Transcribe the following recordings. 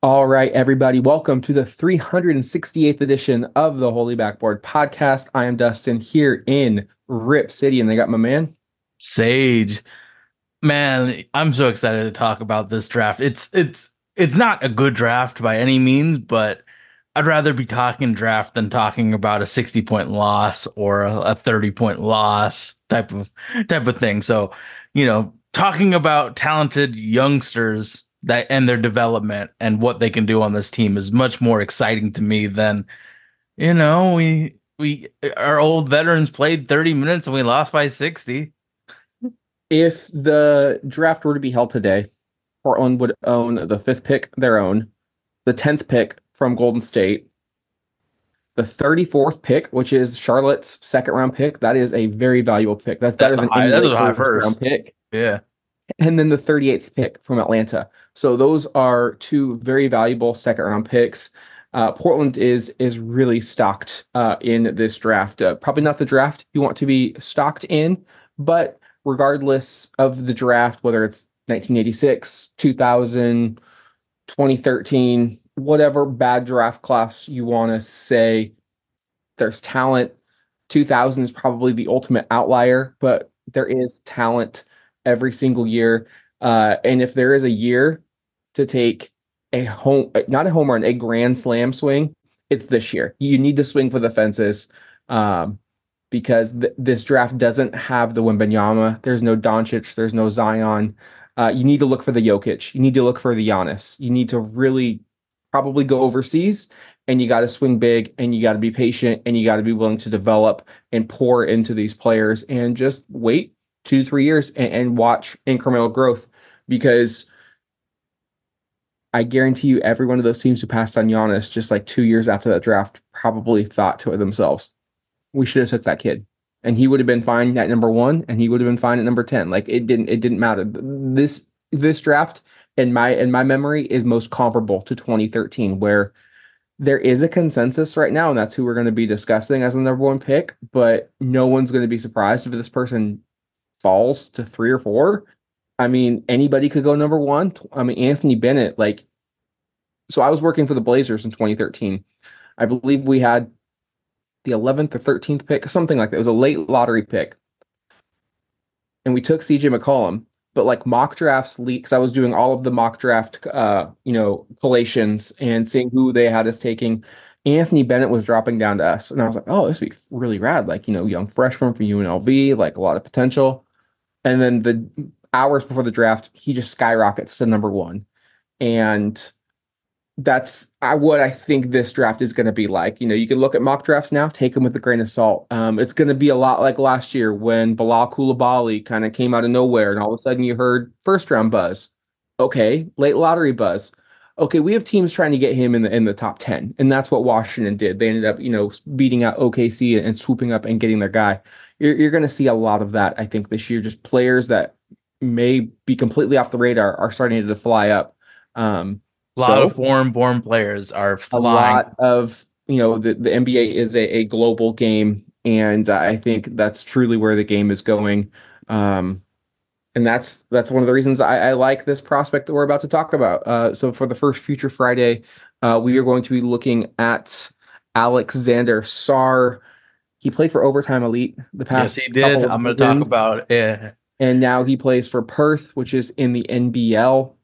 All right, everybody, welcome to the 368th edition of the Holy Backboard podcast. I am Dustin here in Rip City, and they got my man Sage. Man, I'm so excited to talk about this draft. It's it's it's not a good draft by any means, but I'd rather be talking draft than talking about a 60 point loss or a 30 point loss type of type of thing. So, you know, talking about talented youngsters that and their development and what they can do on this team is much more exciting to me than you know we we our old veterans played 30 minutes and we lost by 60 if the draft were to be held today portland would own the fifth pick their own the 10th pick from golden state the 34th pick which is charlotte's second round pick that is a very valuable pick. That's better that's than high, that's any a high first. round pick. Yeah. And then the 38th pick from Atlanta. So those are two very valuable second round picks. Uh, Portland is is really stocked uh, in this draft. Uh, probably not the draft you want to be stocked in, but regardless of the draft, whether it's 1986, 2000, 2013, whatever bad draft class you want to say, there's talent. 2000 is probably the ultimate outlier, but there is talent every single year. Uh, and if there is a year to take a home, not a home run, a grand slam swing, it's this year. You need to swing for the fences um, because th- this draft doesn't have the Wembanyama. There's no Doncic. There's no Zion. Uh, you need to look for the Jokic. You need to look for the Giannis. You need to really probably go overseas and you got to swing big and you got to be patient and you got to be willing to develop and pour into these players and just wait two three years and, and watch incremental growth because I guarantee you every one of those teams who passed on Giannis just like two years after that draft probably thought to themselves, we should have took that kid. And he would have been fine at number one and he would have been fine at number 10. Like it didn't it didn't matter. This this draft in my in my memory is most comparable to 2013, where there is a consensus right now, and that's who we're going to be discussing as the number one pick. But no one's going to be surprised if this person falls to three or four, I mean, anybody could go number one. I mean, Anthony Bennett, like, so I was working for the Blazers in 2013. I believe we had the 11th or 13th pick, something like that. It was a late lottery pick. And we took CJ McCollum, but like mock drafts leaks, I was doing all of the mock draft, uh, you know, collations and seeing who they had us taking. Anthony Bennett was dropping down to us. And I was like, oh, this would be really rad. Like, you know, young freshman from UNLV, like a lot of potential. And then the hours before the draft, he just skyrockets to number one. And that's what I think this draft is going to be like. You know, you can look at mock drafts now, take them with a grain of salt. Um, it's going to be a lot like last year when Bilal Coulibaly kind of came out of nowhere, and all of a sudden you heard first round buzz. Okay, late lottery buzz. Okay, we have teams trying to get him in the in the top ten, and that's what Washington did. They ended up, you know, beating out OKC and swooping up and getting their guy you're, you're going to see a lot of that, I think, this year. Just players that may be completely off the radar are starting to fly up. Um, a lot so, of foreign born players are flying. A lot of, you know, the, the NBA is a, a global game. And I think that's truly where the game is going. Um, and that's that's one of the reasons I, I, like this prospect that we're about to talk about. Uh, so for the first Future Friday, uh, we are going to be looking at Alexander Sarr. He played for Overtime Elite the past. Yes, he did. I'm going to talk about it. And now he plays for Perth, which is in the NBL.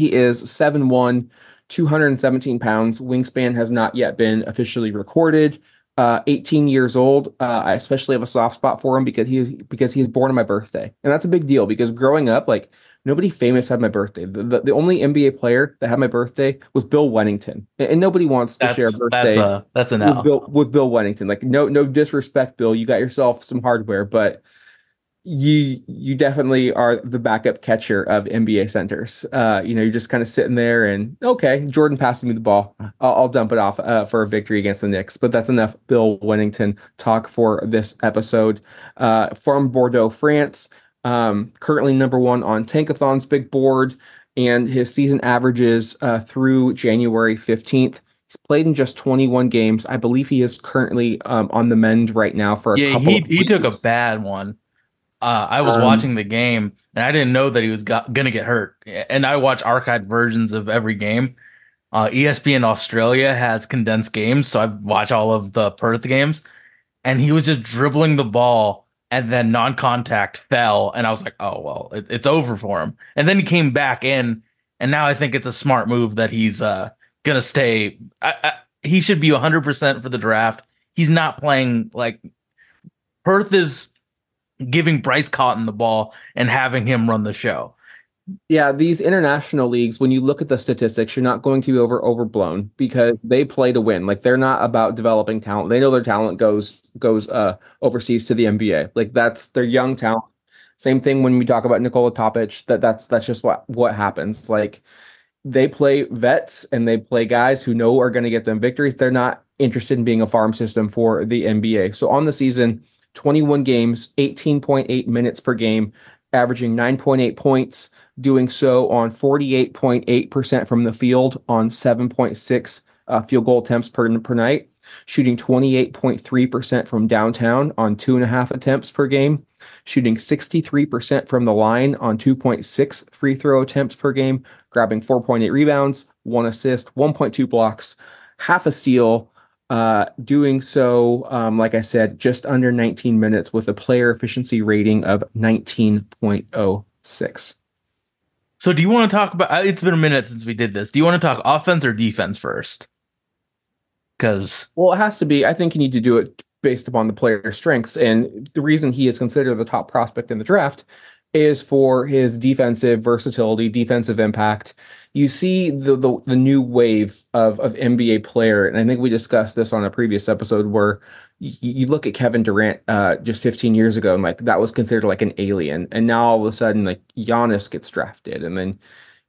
He is 7'1, 217 pounds. Wingspan has not yet been officially recorded. Uh, 18 years old. Uh, I especially have a soft spot for him because he is because he is born on my birthday, and that's a big deal. Because growing up, like nobody famous had my birthday. The, the, the, only NBA player that had my birthday was Bill Wennington, and, and nobody wants to that's, share a birthday. That's a, that's an with Bill, with Bill Wennington. Like no no disrespect, Bill. You got yourself some hardware, but you you definitely are the backup catcher of NBA centers. Uh, you know, you're just kind of sitting there and okay, Jordan passing me the ball. I'll, I'll dump it off uh, for a victory against the Knicks. But that's enough Bill Wennington talk for this episode. Uh, from Bordeaux, France. Um, currently number one on Tankathon's big board, and his season averages uh, through January 15th. He's played in just 21 games. I believe he is currently um, on the mend right now for yeah. he he took a bad one. Uh, I was Um, watching the game and I didn't know that he was got, gonna get hurt. And I watch archived versions of every game. Uh, ESPN Australia has condensed games, so I watch all of the Perth games. And he was just dribbling the ball, and then non-contact fell, and I was like, "Oh well, it, it's over for him." And then he came back in, and now I think it's a smart move that he's uh, gonna stay. I, I, he should be 100 percent for the draft. He's not playing like Perth is giving Bryce Cotton the ball and having him run the show. Yeah, these international leagues, when you look at the statistics, you're not going to be over overblown because they play to win. Like they're not about developing talent. They know their talent goes goes uh overseas to the NBA. Like that's their young talent. Same thing when we talk about Nikola Topic, that that's that's just what what happens. Like they play vets and they play guys who know are going to get them victories. They're not interested in being a farm system for the NBA. So on the season, 21 games, 18.8 minutes per game, averaging 9.8 points, doing so on 48.8% from the field on 7.6 uh, field goal attempts per, per night, shooting 28.3% from downtown on two and a half attempts per game, shooting 63% from the line on 2.6 free throw attempts per game, grabbing 4.8 rebounds, one assist, 1.2 blocks, half a steal, uh, doing so, um, like I said, just under 19 minutes with a player efficiency rating of 19.06. So, do you want to talk about? uh, It's been a minute since we did this. Do you want to talk offense or defense first? Because Well, it has to be. I think you need to do it based upon the player's strengths. And the reason he is considered the top prospect in the draft is for his defensive versatility, defensive impact. You see the the, the new wave of, of NBA player, and I think we discussed this on a previous episode where you, you look at Kevin Durant uh, just 15 years ago, and like that was considered like an alien. And now all of a sudden, like Giannis gets drafted, and then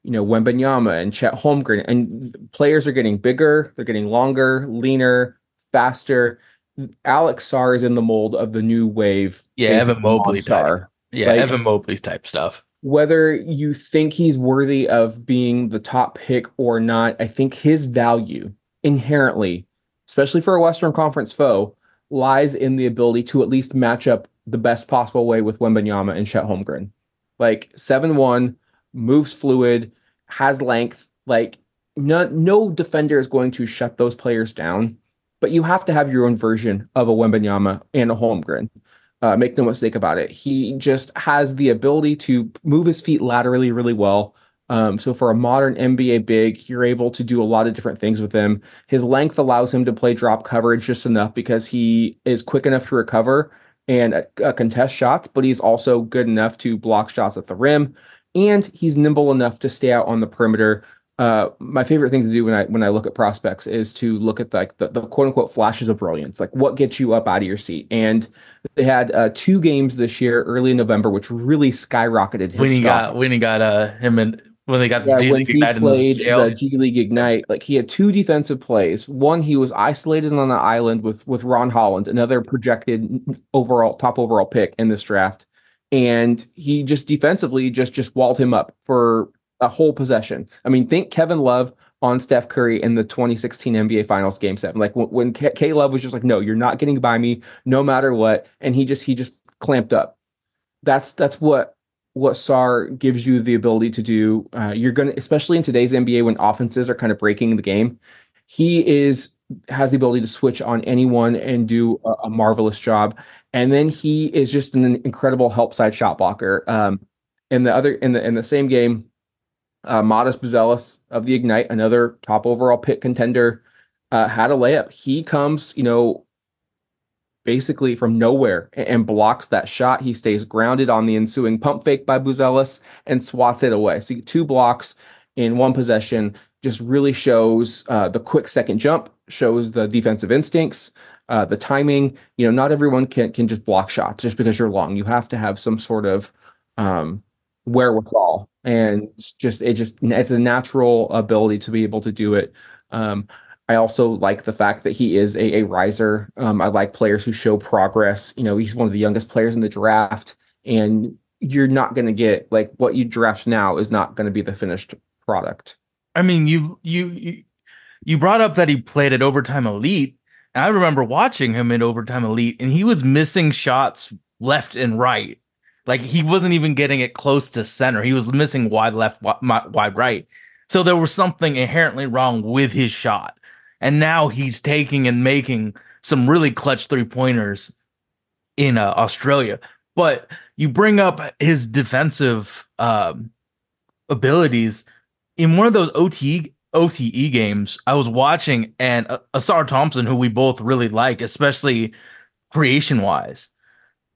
you know, Wembanyama and Chet Holmgren, and players are getting bigger, they're getting longer, leaner, faster. Alex Sarr is in the mold of the new wave. Yeah, Evan Mobley monster. Yeah, Like- Evan Mobley type stuff. Whether you think he's worthy of being the top pick or not, I think his value inherently, especially for a Western Conference foe, lies in the ability to at least match up the best possible way with Wembanyama and Chet Holmgren. Like 7-1, moves fluid, has length. Like no, no defender is going to shut those players down, but you have to have your own version of a Wembanyama and a Holmgren. Uh, make no mistake about it. He just has the ability to move his feet laterally really well. Um, so for a modern NBA big, you're able to do a lot of different things with him. His length allows him to play drop coverage just enough because he is quick enough to recover and uh, contest shots, but he's also good enough to block shots at the rim, and he's nimble enough to stay out on the perimeter. Uh, my favorite thing to do when I when I look at prospects is to look at like the, the quote unquote flashes of brilliance, like what gets you up out of your seat. And they had uh, two games this year, early in November, which really skyrocketed his When he stock. got when he got uh him and when they got the G when League he Ignite in played the the G League Ignite, like he had two defensive plays. One, he was isolated on the island with with Ron Holland, another projected overall top overall pick in this draft, and he just defensively just just walled him up for a whole possession. I mean, think Kevin Love on Steph Curry in the 2016 NBA Finals Game Seven. Like when, when K, K Love was just like, "No, you're not getting by me, no matter what," and he just he just clamped up. That's that's what what Sarr gives you the ability to do. Uh, you're gonna, especially in today's NBA when offenses are kind of breaking the game. He is has the ability to switch on anyone and do a, a marvelous job. And then he is just an incredible help side shot blocker. Um, in the other in the in the same game, uh, Matas Buzelis of the Ignite, another top overall pick contender, uh, had a layup. He comes, you know, basically from nowhere a- and blocks that shot. He stays grounded on the ensuing pump fake by Buzelis and swats it away. So two blocks in one possession just really shows uh, the quick second jump, shows the defensive instincts, uh, the timing. You know, not everyone can can just block shots just because you're long. You have to have some sort of um, wherewithal, and just it just it's a natural ability to be able to do it. Um, I also like the fact that he is a, a riser. Um, I like players who show progress. You know, he's one of the youngest players in the draft, and you're not going to get like what you draft now is not going to be the finished product. I mean, you you you brought up that he played at Overtime Elite, and I remember watching him in Overtime Elite, and he was missing shots left and right. Like he wasn't even getting it close to center. He was missing wide left, wide right. So there was something inherently wrong with his shot. And now he's taking and making some really clutch three pointers in uh, Australia. But you bring up his defensive um, abilities in one of those OT OTE games. I was watching and uh, Ausar Thompson, who we both really like, especially creation wise,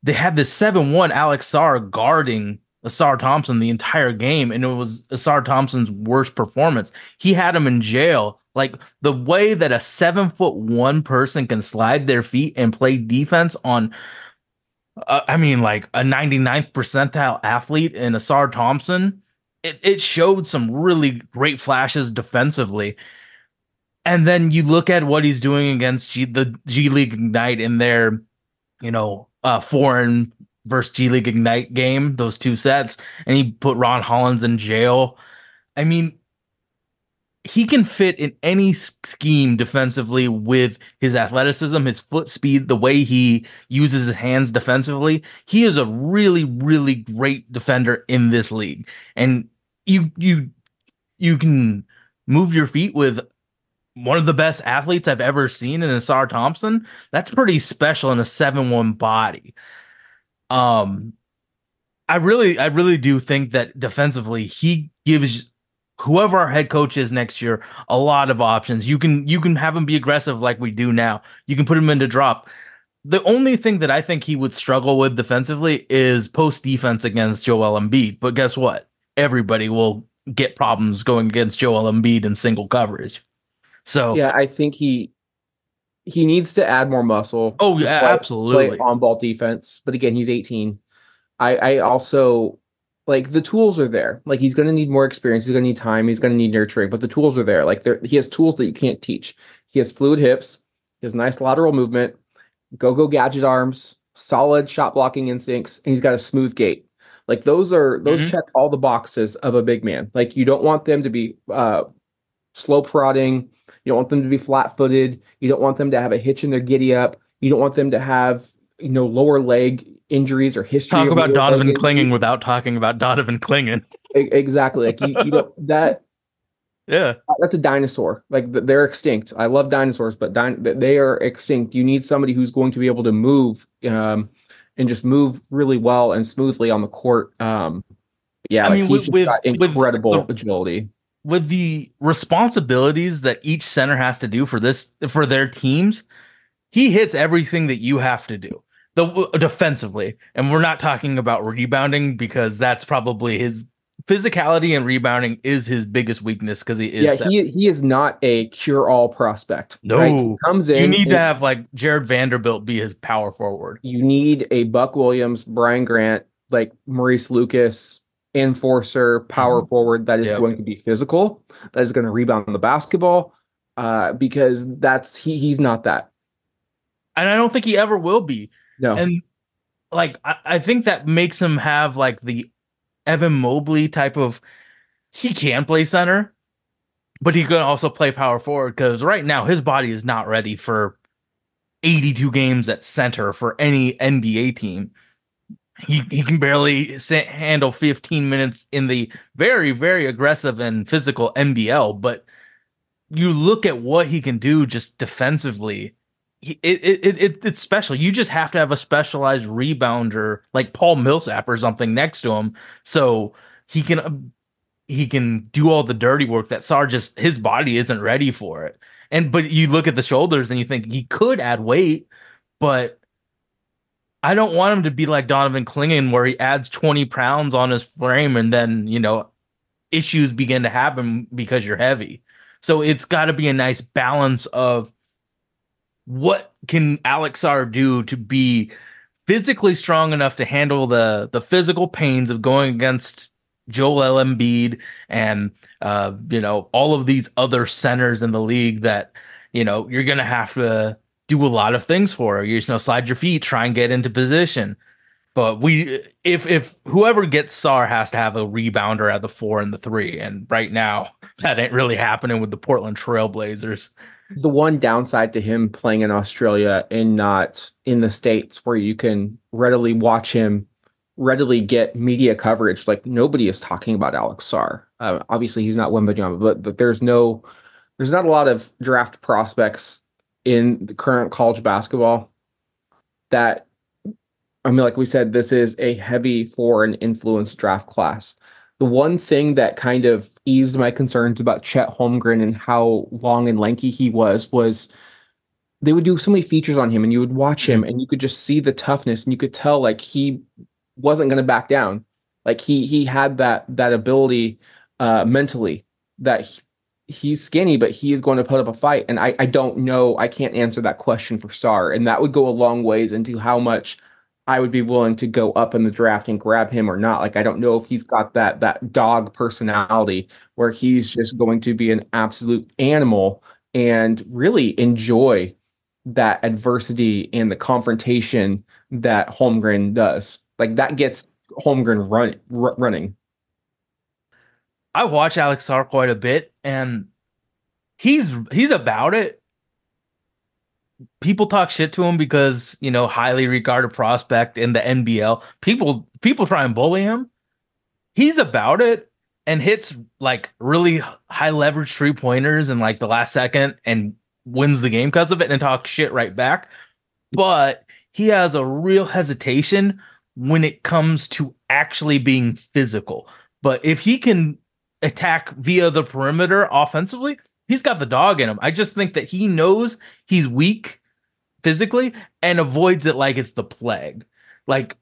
they had this seven one Alex Sarr guarding Ausar Thompson the entire game, and it was Ausar Thompson's worst performance. He had him in jail. Like the way that a seven foot one person can slide their feet and play defense on, uh, I mean, like a 99th percentile athlete in Ausar Thompson, it, it showed some really great flashes defensively. And then you look at what he's doing against G, the G League Ignite in their, you know, uh, foreign versus G League Ignite game, those two sets, and he put Ron Holland in jail. I mean, he can fit in any scheme defensively with his athleticism, his foot speed, the way he uses his hands defensively. He is a really, really great defender in this league. And you you you can move your feet with one of the best athletes I've ever seen in Ausar Thompson. That's pretty special in a 7-1 body. Um, I really, I really do think that defensively he gives whoever our head coach is next year a lot of options. You can you can have him be aggressive like we do now. You can put him into drop. The only thing that I think he would struggle with defensively is post defense against Joel Embiid. But guess what? Everybody will get problems going against Joel Embiid in single coverage. So yeah, I think he he needs to add more muscle. Oh yeah, play, absolutely. on ball defense, but again, he's 18. I I also like the tools are there. Like he's going to need more experience. He's going to need time. He's going to need nurturing, but the tools are there. Like there, he has tools that you can't teach. He has fluid hips. He has nice lateral movement, go go gadget arms, solid shot blocking instincts, and he's got a smooth gait. Like those are those mm-hmm. check all the boxes of a big man. Like you don't want them to be uh, slow prodding you don't want them to be flat footed. You don't want them to have a hitch in their giddy up. You don't want them to have, you know, lower leg injuries or history. Talk about Donovan Clingan without talking about Donovan Clingan. exactly. Like you, you know, that yeah, that's a dinosaur. Like they're extinct. I love dinosaurs, but they are extinct. You need somebody who's going to be able to move um, and just move really well and smoothly on the court. Um, yeah, I like mean, he's with, got incredible with agility with the responsibilities that each center has to do for this for their teams, he hits everything that you have to do. The defensively, and we're not talking about rebounding because that's probably his physicality and rebounding is his biggest weakness because he is. Yeah, he he is not a cure all prospect. No, right? comes in. You need to have like Jarred Vanderbilt be his power forward. You need a Buck Williams, Brian Grant, like Maurice Lucas, enforcer, power mm-hmm. forward that is yep. going to be physical, that is going to rebound the basketball, uh, because that's he he's not that. And I don't think he ever will be. No. And like I, I think that makes him have like the Evan Mobley type of he can play center, but he can also play power forward because right now his body is not ready for 82 games at center for any NBA team he he can barely handle 15 minutes in the very very aggressive and physical NBL but you look at what he can do just defensively it, it, it, it, it's special. You just have to have a specialized rebounder like Paul Millsap or something next to him so he can um, he can do all the dirty work that Sarr just his body isn't ready for it. And but you look at the shoulders and you think he could add weight but I don't want him to be like Donovan Clingan, where he adds 20 pounds on his frame and then, you know, issues begin to happen because you're heavy. So it's got to be a nice balance of what can Alex Sarr do to be physically strong enough to handle the the physical pains of going against Joel Embiid and uh, you know all of these other centers in the league that you know you're gonna have to do a lot of things for. You just know, slide your feet, try and get into position. But we, if if whoever gets Sarr has to have a rebounder at the four and the three, and right now that ain't really happening with the Portland Trailblazers. The one downside to him playing in Australia and not in the states, where you can readily watch him readily get media coverage. Like nobody is talking about Alex Sarr. Uh, obviously, he's not Wembanyama, but but there's no, there's not a lot of draft prospects in the current college basketball that. I mean, like we said, this is a heavy foreign influence draft class. The one thing that kind of eased my concerns about Chet Holmgren and how long and lanky he was was they would do so many features on him and you would watch him and you could just see the toughness and you could tell like he wasn't going to back down. Like he he had that that ability uh mentally that he, he's skinny but he is going to put up a fight and I I don't know I can't answer that question for Sarr and that would go a long ways into how much I would be willing to go up in the draft and grab him or not. Like I don't know if he's got that that dog personality where he's just going to be an absolute animal and really enjoy that adversity and the confrontation that Holmgren does. Like that gets Holmgren run, r- running. I watch Alex Sarr quite a bit, and he's he's about it. People talk shit to him because you know highly regarded prospect in the NBL. People people try and bully him. He's about it and hits like really high leverage three pointers in like the last second and wins the game because of it and talk shit right back. But he has a real hesitation when it comes to actually being physical. But if he can attack via the perimeter offensively, he's got the dog in him. I just think that he knows he's weak physically and avoids it like it's the plague. Like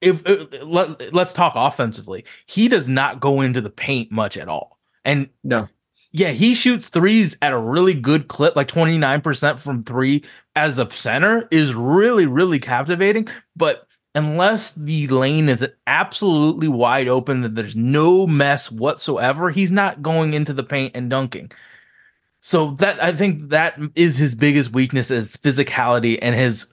if, if let, let's talk offensively. He does not go into the paint much at all. And no. Yeah, he shoots threes at a really good clip, like 29% from 3 as a center is really really captivating, but unless the lane is absolutely wide open that there's no mess whatsoever, he's not going into the paint and dunking. So that I think that is his biggest weakness is physicality and his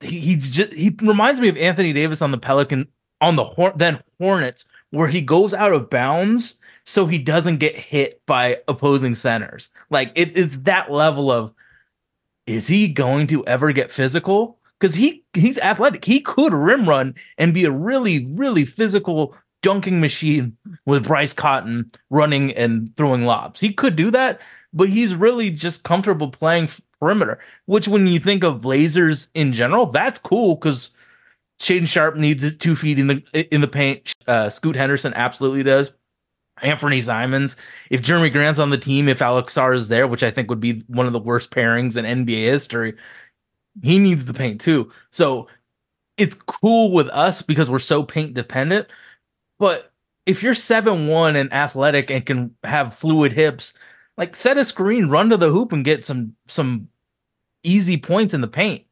he, he's just he reminds me of Anthony Davis on the Pelican on the Hor- then Hornets where he goes out of bounds so he doesn't get hit by opposing centers. Like it is that level of is he going to ever get physical? Because he he's athletic. He could rim run and be a really, really physical dunking machine with Bryce Cotton running and throwing lobs. He could do that, but he's really just comfortable playing perimeter. Which, when you think of Blazers in general, that's cool because Shaedon Sharpe needs his two feet in the in the paint. Uh, Scoot Henderson absolutely does. Anfernee Simons. If Jerami Grant's on the team, if Alex Sarr is there, which I think would be one of the worst pairings in NBA history, he needs the paint too. So it's cool with us because we're so paint dependent. But if you're seven one and athletic and can have fluid hips, like set a screen, run to the hoop, and get some some easy points in the paint.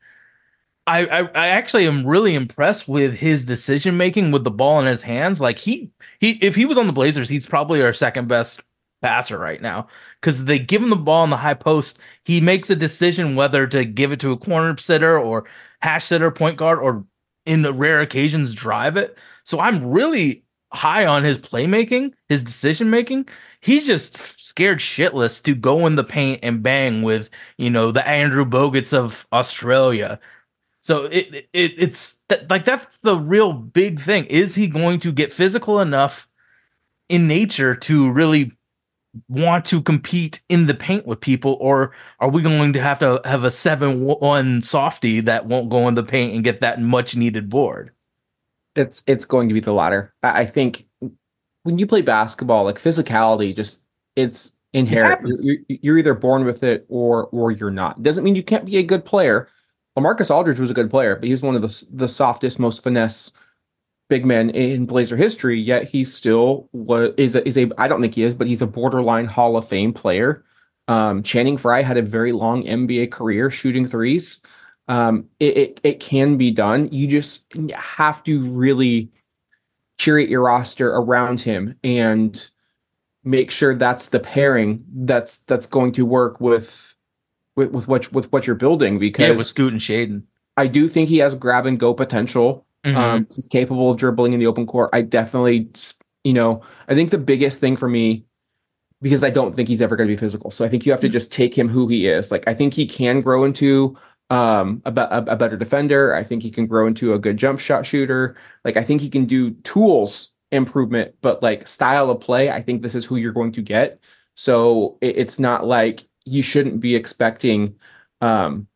I, I, I actually am really impressed with his decision making with the ball in his hands. Like he he if he was on the Blazers, he's probably our second best passer right now because they give him the ball in the high post. He makes a decision whether to give it to a corner sitter or hash sitter, point guard, or in the rare occasions drive it. So I'm really high on his playmaking, his decision making. He's just scared shitless to go in the paint and bang with you know the Andrew Bogut's of Australia so it, it it's th- like that's the real big thing. Is he going to get physical enough in nature to really want to compete in the paint with people, or are we going to have to have a seven one softy that won't go in the paint and get that much needed board? It's it's going to be the latter. I, I think when you play basketball, like physicality, just it's inherent. It you're, you're either born with it or or you're not. Doesn't mean you can't be a good player well, Marcus Aldridge was a good player, but he was one of the the softest, most finesse big men in Blazer history. Yet he still was is a, is a I don't think he is, but he's a borderline Hall of Fame player. Um, Channing Frye had a very long NBA career shooting threes. Um, it, it it can be done. You just have to really curate your roster around him and make sure that's the pairing that's that's going to work with with, with what with what you're building because yeah, with Scoot and Shaedon. I do think he has grab and go potential. Mm-hmm. Um, he's capable of dribbling in the open court. I definitely, you know, I think the biggest thing for me, because I don't think he's ever going to be physical. So I think you have to just take him who he is. Like I think he can grow into um, a, a, a better defender. I think he can grow into a good jump shot shooter. Like I think he can do tools improvement, but like style of play, I think this is who you're going to get. So it, it's not like you shouldn't be expecting um,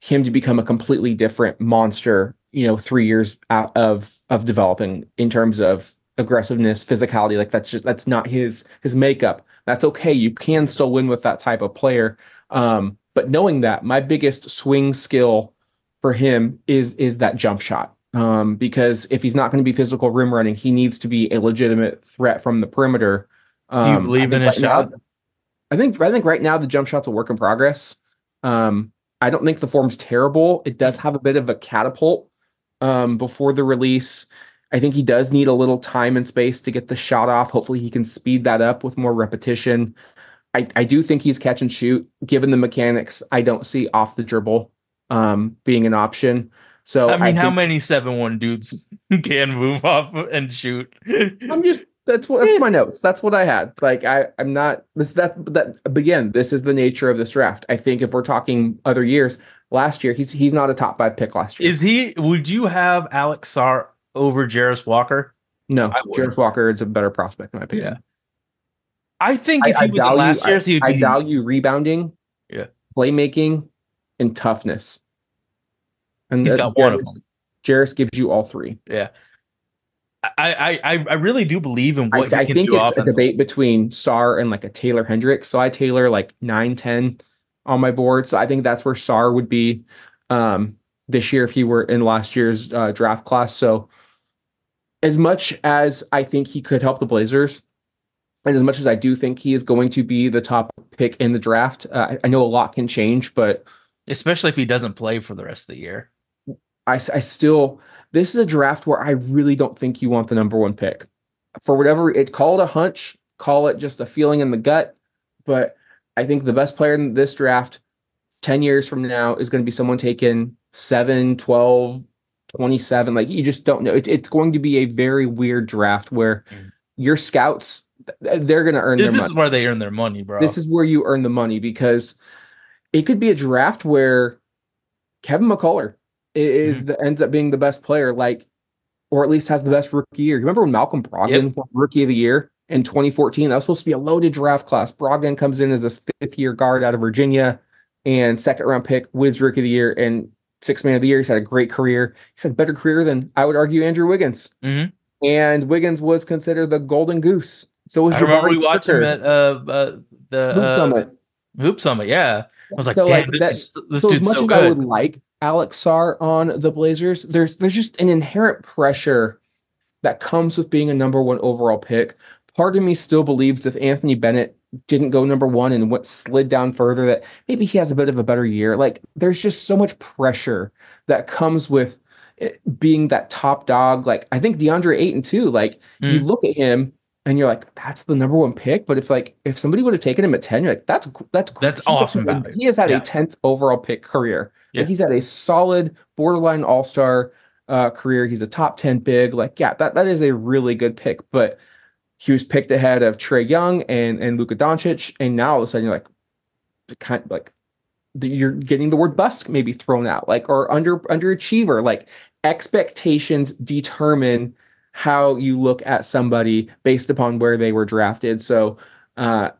him to become a completely different monster. You know, three years out of of developing in terms of aggressiveness, physicality. Like that's just that's not his his makeup. That's okay. You can still win with that type of player. Um, but knowing that, my biggest swing skill for him is is that jump shot. Um, because if he's not going to be physical rim running, he needs to be a legitimate threat from the perimeter. Um, Do you um, believe in his right shot? Now, I think I think right now the jump shot's a work in progress. Um, I don't think the form's terrible. It does have a bit of a catapult um, before the release. I think he does need a little time and space to get the shot off. Hopefully, he can speed that up with more repetition. I, I do think he's catch and shoot. Given the mechanics, I don't see off the dribble um, being an option. So I mean, I how many seven one dudes can move off and shoot? I'm just that's what that's my notes. That's what I had. Like I I'm not this that that again. This is the nature of this draft. I think if we're talking other years, last year he's he's not a top five pick last year. Is he? Would you have Alex Sarr over Jarace Walker? No, Jarace Walker is a better prospect in my opinion. Yeah. I think if I, he was value, last year's, he would I, be... I value rebounding, yeah, playmaking, and toughness. And he's got Jarace, one of them. Jarace gives you all three. Yeah. I, I I really do believe in what I, I think it's a debate between Sarr and like a Taylor Hendricks. So I Taylor like 9 10 on my board. So I think that's where Sarr would be um, this year if he were in last year's uh, draft class. So as much as I think he could help the Blazers, and as much as I do think he is going to be the top pick in the draft, uh, I, I know a lot can change, but especially if he doesn't play for the rest of the year. I, I still this is a draft where I really don't think you want the number one pick. For whatever it call it a hunch, call it just a feeling in the gut, but I think the best player in this draft 10 years from now is going to be someone taken 7, 12, 27. Like you just don't know. It, it's going to be a very weird draft where mm. your scouts they're going to earn this, their this is where they earn their money, bro. This is where you earn the money because it could be a draft where Kevin McCullar is mm-hmm. the ends up being the best player, like, or at least has the best rookie year. Remember when Malcolm Brogdon yep. rookie of the year in 2014? That was supposed to be a loaded draft class. Brogdon comes in as a fifth year guard out of Virginia and second round pick, wins rookie of the year and six man of the year. He's had a great career. He's had a better career than I would argue Andrew Wiggins. Mm-hmm. And Wiggins was considered the golden goose. So was I remember we watched him at uh, uh the Hoop uh, Summit. Hoop Summit, yeah. I was like, so like this, that, is, this so as much so as good. I would like Alex Sarr on the Blazers, there's there's just an inherent pressure that comes with being a number one overall pick. Part of me still believes if Anthony Bennett didn't go number one and went slid down further, that maybe he has a bit of a better year. Like there's just so much pressure that comes with being that top dog. Like I think DeAndre Ayton too. Like mm. you look at him and you're like, that's the number one pick. But if like if somebody would have taken him at 10, you're like, that's that's that's awesome. Value. He has had yeah. a 10th overall pick career. Yeah. Like he's had a solid borderline all-star uh, career. He's a top 10 big. Like, yeah, that, that is a really good pick. But he was picked ahead of Trae Young and and Luka Doncic. And now all of a sudden you're like kind of like you're getting the word bust maybe thrown out, like or under underachiever. Like expectations determine how you look at somebody based upon where they were drafted. So uh,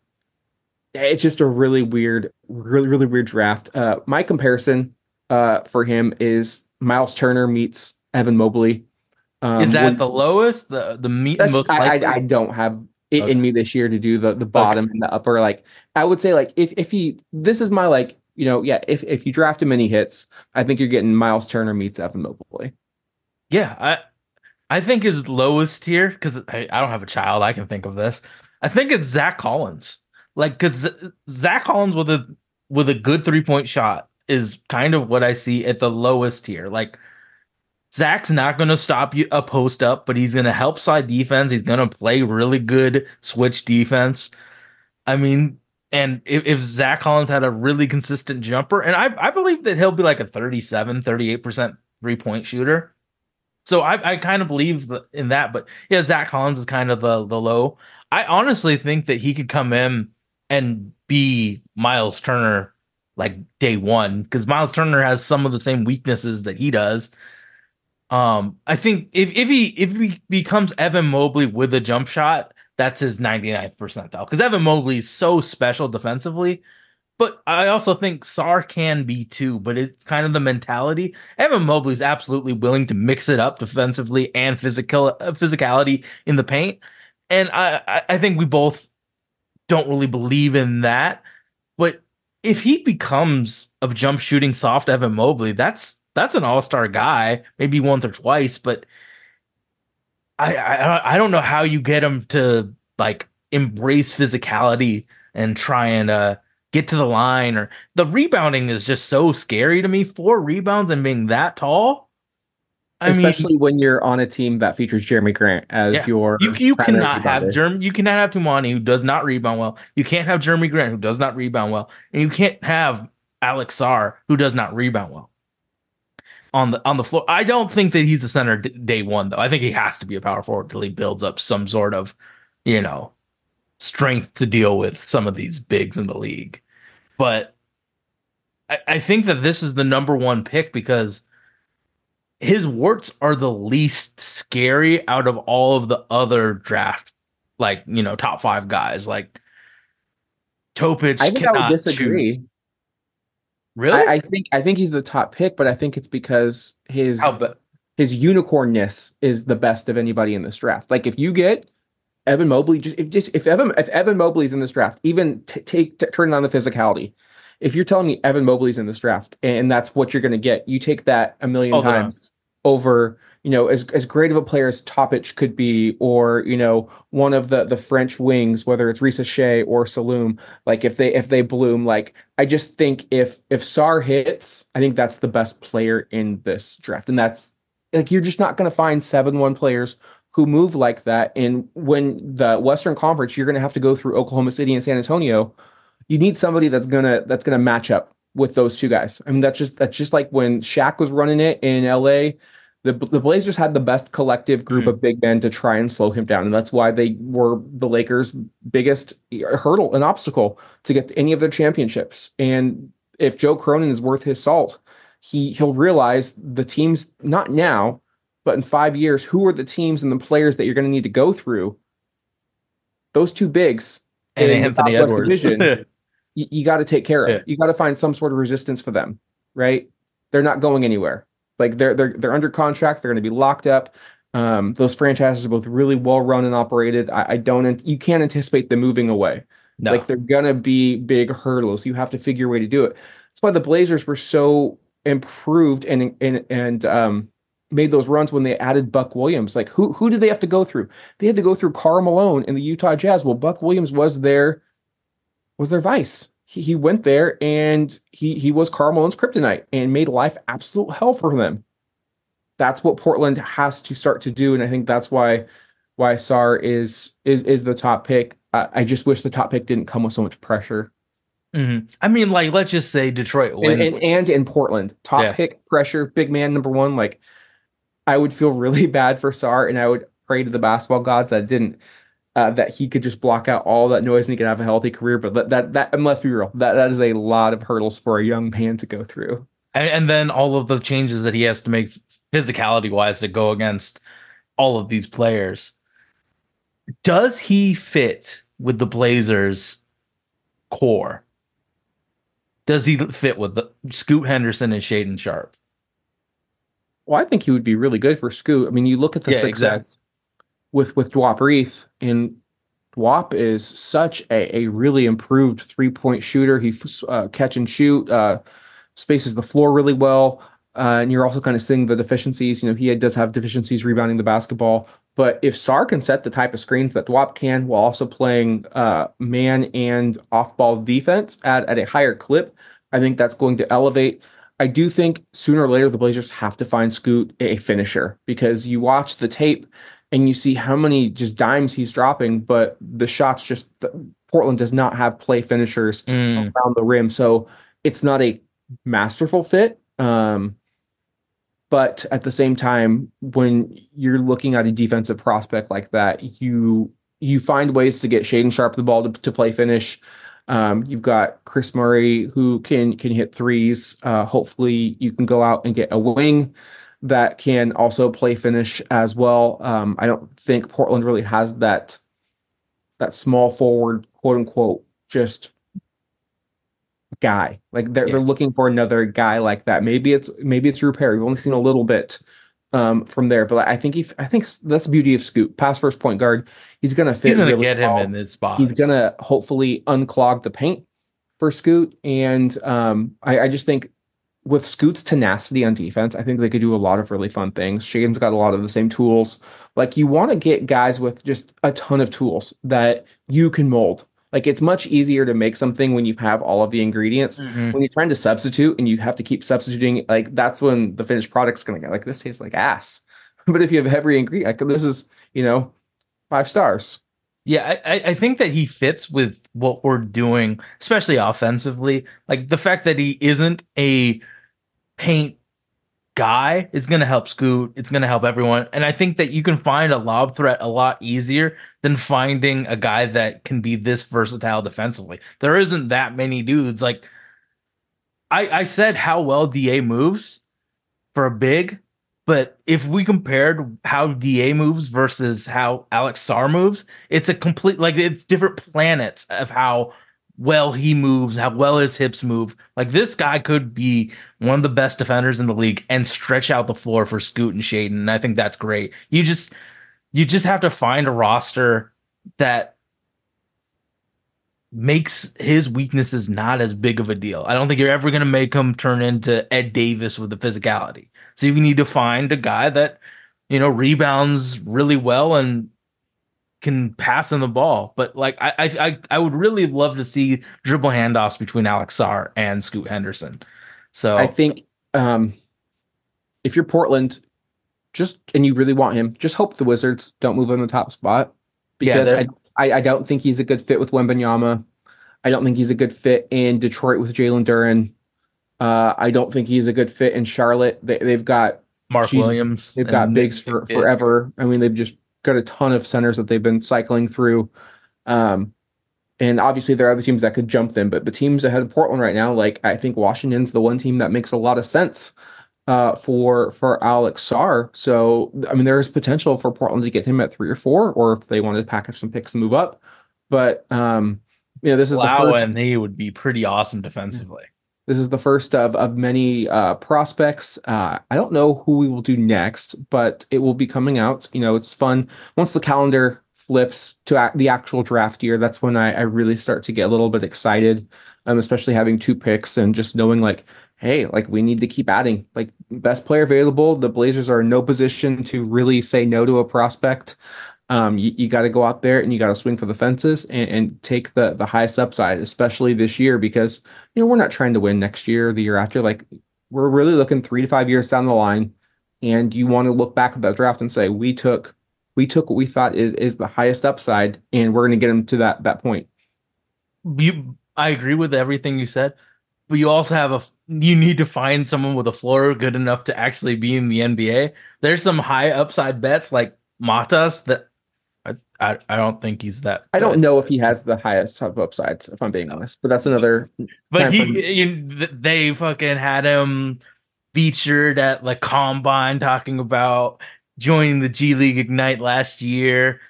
it's just a really weird, really, really weird draft. Uh, my comparison uh, for him is Miles Turner meets Evan Mobley. Um, is that when, the lowest? The the meet most I, I, I don't have it okay. in me this year to do the the bottom okay. and the upper. Like I would say, like if if he this is my like you know yeah if if you draft him and he hits, I think you're getting Miles Turner meets Evan Mobley. Yeah, I I think his lowest tier because I, I don't have a child. I can think of this. I think it's Zach Collins. Like because Zach Collins with a with a good three point shot is kind of what I see at the lowest tier. Like Zach's not going to stop you a post up, but he's going to help side defense. He's going to play really good switch defense. I mean, and if, if Zach Collins had a really consistent jumper, and I, I believe that he'll be like a 37, 38% three point shooter. So I, I kind of believe in that, but yeah, Zach Collins is kind of the the low. I honestly think that he could come in and be Miles Turner like day one because Miles Turner has some of the same weaknesses that he does. Um, I think if if he if he becomes Evan Mobley with a jump shot, that's his 99th percentile because Evan Mobley is so special defensively. But I also think Sarr can be too, but it's kind of the mentality. Evan Mobley is absolutely willing to mix it up defensively and physical uh, physicality in the paint. And I, I think we both don't really believe in that. But if he becomes a jump shooting soft Evan Mobley, that's that's an all star guy, maybe once or twice, but I, I I don't know how you get him to like embrace physicality and try and uh get to the line or the rebounding is just so scary to me. Four rebounds and being that tall. I Especially mean, when you're on a team that features Jerami Grant as yeah, your you, you cannot have Jerami you cannot have Toumani who does not rebound well. You can't have Jerami Grant who does not rebound well. And you can't have Alex Sarr who does not rebound well on the on the floor. I don't think that he's a center d- day one though. I think he has to be a power forward until he builds up some sort of, you know, strength to deal with some of these bigs in the league. But I, I think that this is the number one pick because his warts are the least scary out of all of the other draft, like you know, top five guys. Like Topic. I think I would disagree. Shoot. Really? I, I, think I think he's the top pick, but I think it's because his his unicornness is the best of anybody in this draft. Like if you get Evan Mobley, just if just if Evan if Evan Mobley's in this draft, even t- take t- turn on the physicality. If you're telling me Evan Mobley's in this draft and that's what you're going to get, you take that a million times over you know, as as great of a player as Topic could be, or you know, one of the the French wings, whether it's Risacher or Saloum, like if they if they bloom, like I just think if if Sarr hits, I think that's the best player in this draft, and that's like you're just not going to find seven one players who move like that. And when the Western Conference, you're going to have to go through Oklahoma City and San Antonio. You need somebody that's gonna that's gonna match up with those two guys. I mean, that's just that's just like when Shaq was running it in LA the the Blazers had the best collective group mm. of big men to try and slow him down, and that's why they were the Lakers' biggest hurdle and obstacle to get any of their championships. And if Joe Cronin is worth his salt, he he'll realize the teams not now, but in five years, who are the teams and the players that you're going to need to go through. Those two bigs and in Anthony the Edwards. Division, you, you got to take care of. Yeah. You got to find some sort of resistance for them, right? They're not going anywhere. Like they're they're they're under contract. They're going to be locked up. Um, those franchises are both really well run and operated. I, I don't. You can't anticipate them moving away. No. Like they're gonna be big hurdles. You have to figure a way to do it. That's why the Blazers were so improved and and and um, made those runs when they added Buck Williams. Like who who did they have to go through? They had to go through Karl Malone in the Utah Jazz. Well, Buck Williams was their was their vice he, he went there and he he was Karl Malone's kryptonite and made life absolute hell for them. That's what Portland has to start to do, and I think that's why why Sarr is is is the top pick. I, I just wish the top pick didn't come with so much pressure. Mm-hmm. I mean, like let's just say Detroit and, and, and, in Portland, top yeah. pick pressure, big man number one. Like I would feel really bad for Sarr, and I would pray to the basketball gods that didn't uh, that he could just block out all that noise and he could have a healthy career. But that that, that let's be real, that that is a lot of hurdles for a young man to go through. And, and then all of the changes that he has to make physicality wise to go against all of these players. Does he fit with the Blazers core? Does he fit with the Scoot Henderson and Shaedon Sharpe? Well, I think he would be really good for Scoot. I mean, you look at the yeah, success. Exactly with with Duop Reath, and Duop is such a, a really improved three point shooter. He uh, catch and shoot, uh, spaces the floor really well. Uh, and you're also kind of seeing the deficiencies. You know, he does have deficiencies rebounding the basketball. But if Sarr can set the type of screens that Duop can while also playing uh, man and off ball defense at, at a higher clip, I think that's going to elevate. I do think sooner or later the Blazers have to find Scoot a finisher because you watch the tape and you see how many just dimes he's dropping, but the shots just Portland does not have play finishers mm. around the rim, so it's not a masterful fit. Um, but at the same time, when you're looking at a defensive prospect like that, you you find ways to get Shaedon Sharpe the ball to, to play finish. Um, you've got Kris Murray who can can hit threes. Uh, hopefully, you can go out and get a wing that can also play finish as well. Um, I don't think Portland really has that that small forward, quote unquote, just guy. Like they're yeah. they're looking for another guy like that. Maybe it's maybe it's Perry. We've only seen a little bit um, from there, but I think if I think that's the beauty of Scoot, pass first point guard. He's gonna fit. He's gonna really get well. him in this spot. He's gonna hopefully unclog the paint for Scoot, and um, I, I just think with Scoot's tenacity on defense, I think they could do a lot of really fun things. Shaedon's got a lot of the same tools. Like you want to get guys with just a ton of tools that you can mold. Like it's much easier to make something when you have all of the ingredients. Mm-hmm. When you're trying to substitute and you have to keep substituting, like that's when the finished product's gonna get like this tastes like ass. but if you have every ingredient, like this is you know five stars. Yeah, I, I think that he fits with what we're doing, especially offensively. Like the fact that he isn't a paint guy is going to help Scoot. It's going to help everyone. And I think that you can find a lob threat a lot easier than finding a guy that can be this versatile defensively. There isn't that many dudes. Like I, I said how well DA moves for a big, but if we compared how DA moves versus how Alex Sarr moves, it's a complete like it's different planets of how well he moves, how well his hips move. Like this guy could be one of the best defenders in the league and stretch out the floor for Scoot and Shaedon. And I think that's great. You just you just have to find a roster that makes his weaknesses not as big of a deal. I don't think you're ever going to make him turn into Ed Davis with the physicality. So you need to find a guy that, you know, rebounds really well and can pass in the ball. But like I I I would really love to see dribble handoffs between Alex Sarr and Scoot Henderson. So I think um if you're Portland, just and you really want him, just hope the Wizards don't move him the top spot because yeah, I, I, I don't think he's a good fit with Wembanyama. I don't think he's a good fit in Detroit with Jalen Duren. Uh, I don't think he's a good fit in Charlotte. They, they've got Mark Jesus, Williams. They've got bigs for forever. I mean, they've just got a ton of centers that they've been cycling through. Um, and obviously there are other teams that could jump them, but the teams ahead of Portland right now, like I think Washington's the one team that makes a lot of sense uh, for for Alex Sarr. So I mean, there is potential for Portland to get him at three or four, or if they wanted to package some picks and move up. But um, you know, this is the first. and he would be pretty awesome defensively. This is the first of of many uh, prospects. Uh, I don't know who we will do next, but it will be coming out. You know, it's fun once the calendar flips to the actual draft year. That's when I, I really start to get a little bit excited, um, especially having two picks and just knowing like, hey, like we need to keep adding. Like best player available. The Blazers are in no position to really say no to a prospect um, you, you got to go out there and you got to swing for the fences and, and, take the the highest upside, especially this year, because you know we're not trying to win next year, the year after. Like we're really looking three to five years down the line, and you want to look back at that draft and say we took we took what we thought is is the highest upside, and we're going to get them to that that point. You, I agree with everything you said, but you also have a you need to find someone with a floor good enough to actually be in the NBA. There's some high upside bets like Matas that I, I don't think he's that. I don't know if he has the highest of upsides, if I'm being honest. But that's another. But he, you, they fucking had him featured at like combine talking about joining the G League Ignite last year.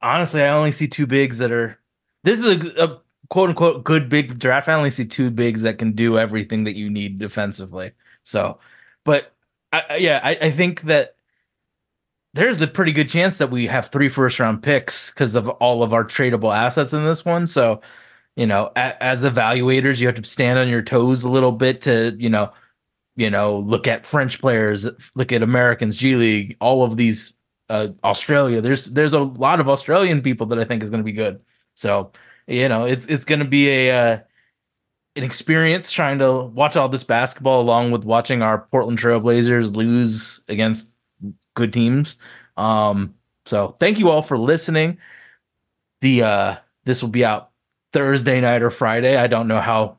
Honestly, I only see two bigs that are. This is a, a quote unquote good big draft. I only see two bigs that can do everything that you need defensively. So, but I, yeah, I, I think that there's a pretty good chance that we have three first round picks because of all of our tradable assets in this one. So, you know, a, as evaluators, you have to stand on your toes a little bit to, you know, you know, look at French players, look at Americans, G League, all of these, uh, Australia. There's there's a lot of Australian people that I think is going to be good. So, you know, it's it's going to be a uh, an experience trying to watch all this basketball along with watching our Portland Trailblazers lose against good teams. Um, so thank you all for listening. The uh this will be out Thursday night or Friday. I don't know how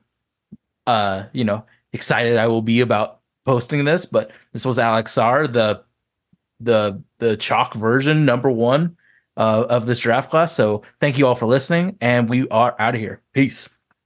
uh you know excited I will be about posting this, but this was Alex Sarr, the the the chalk version number one uh, of this draft class. So thank you all for listening, and we are out of here. Peace.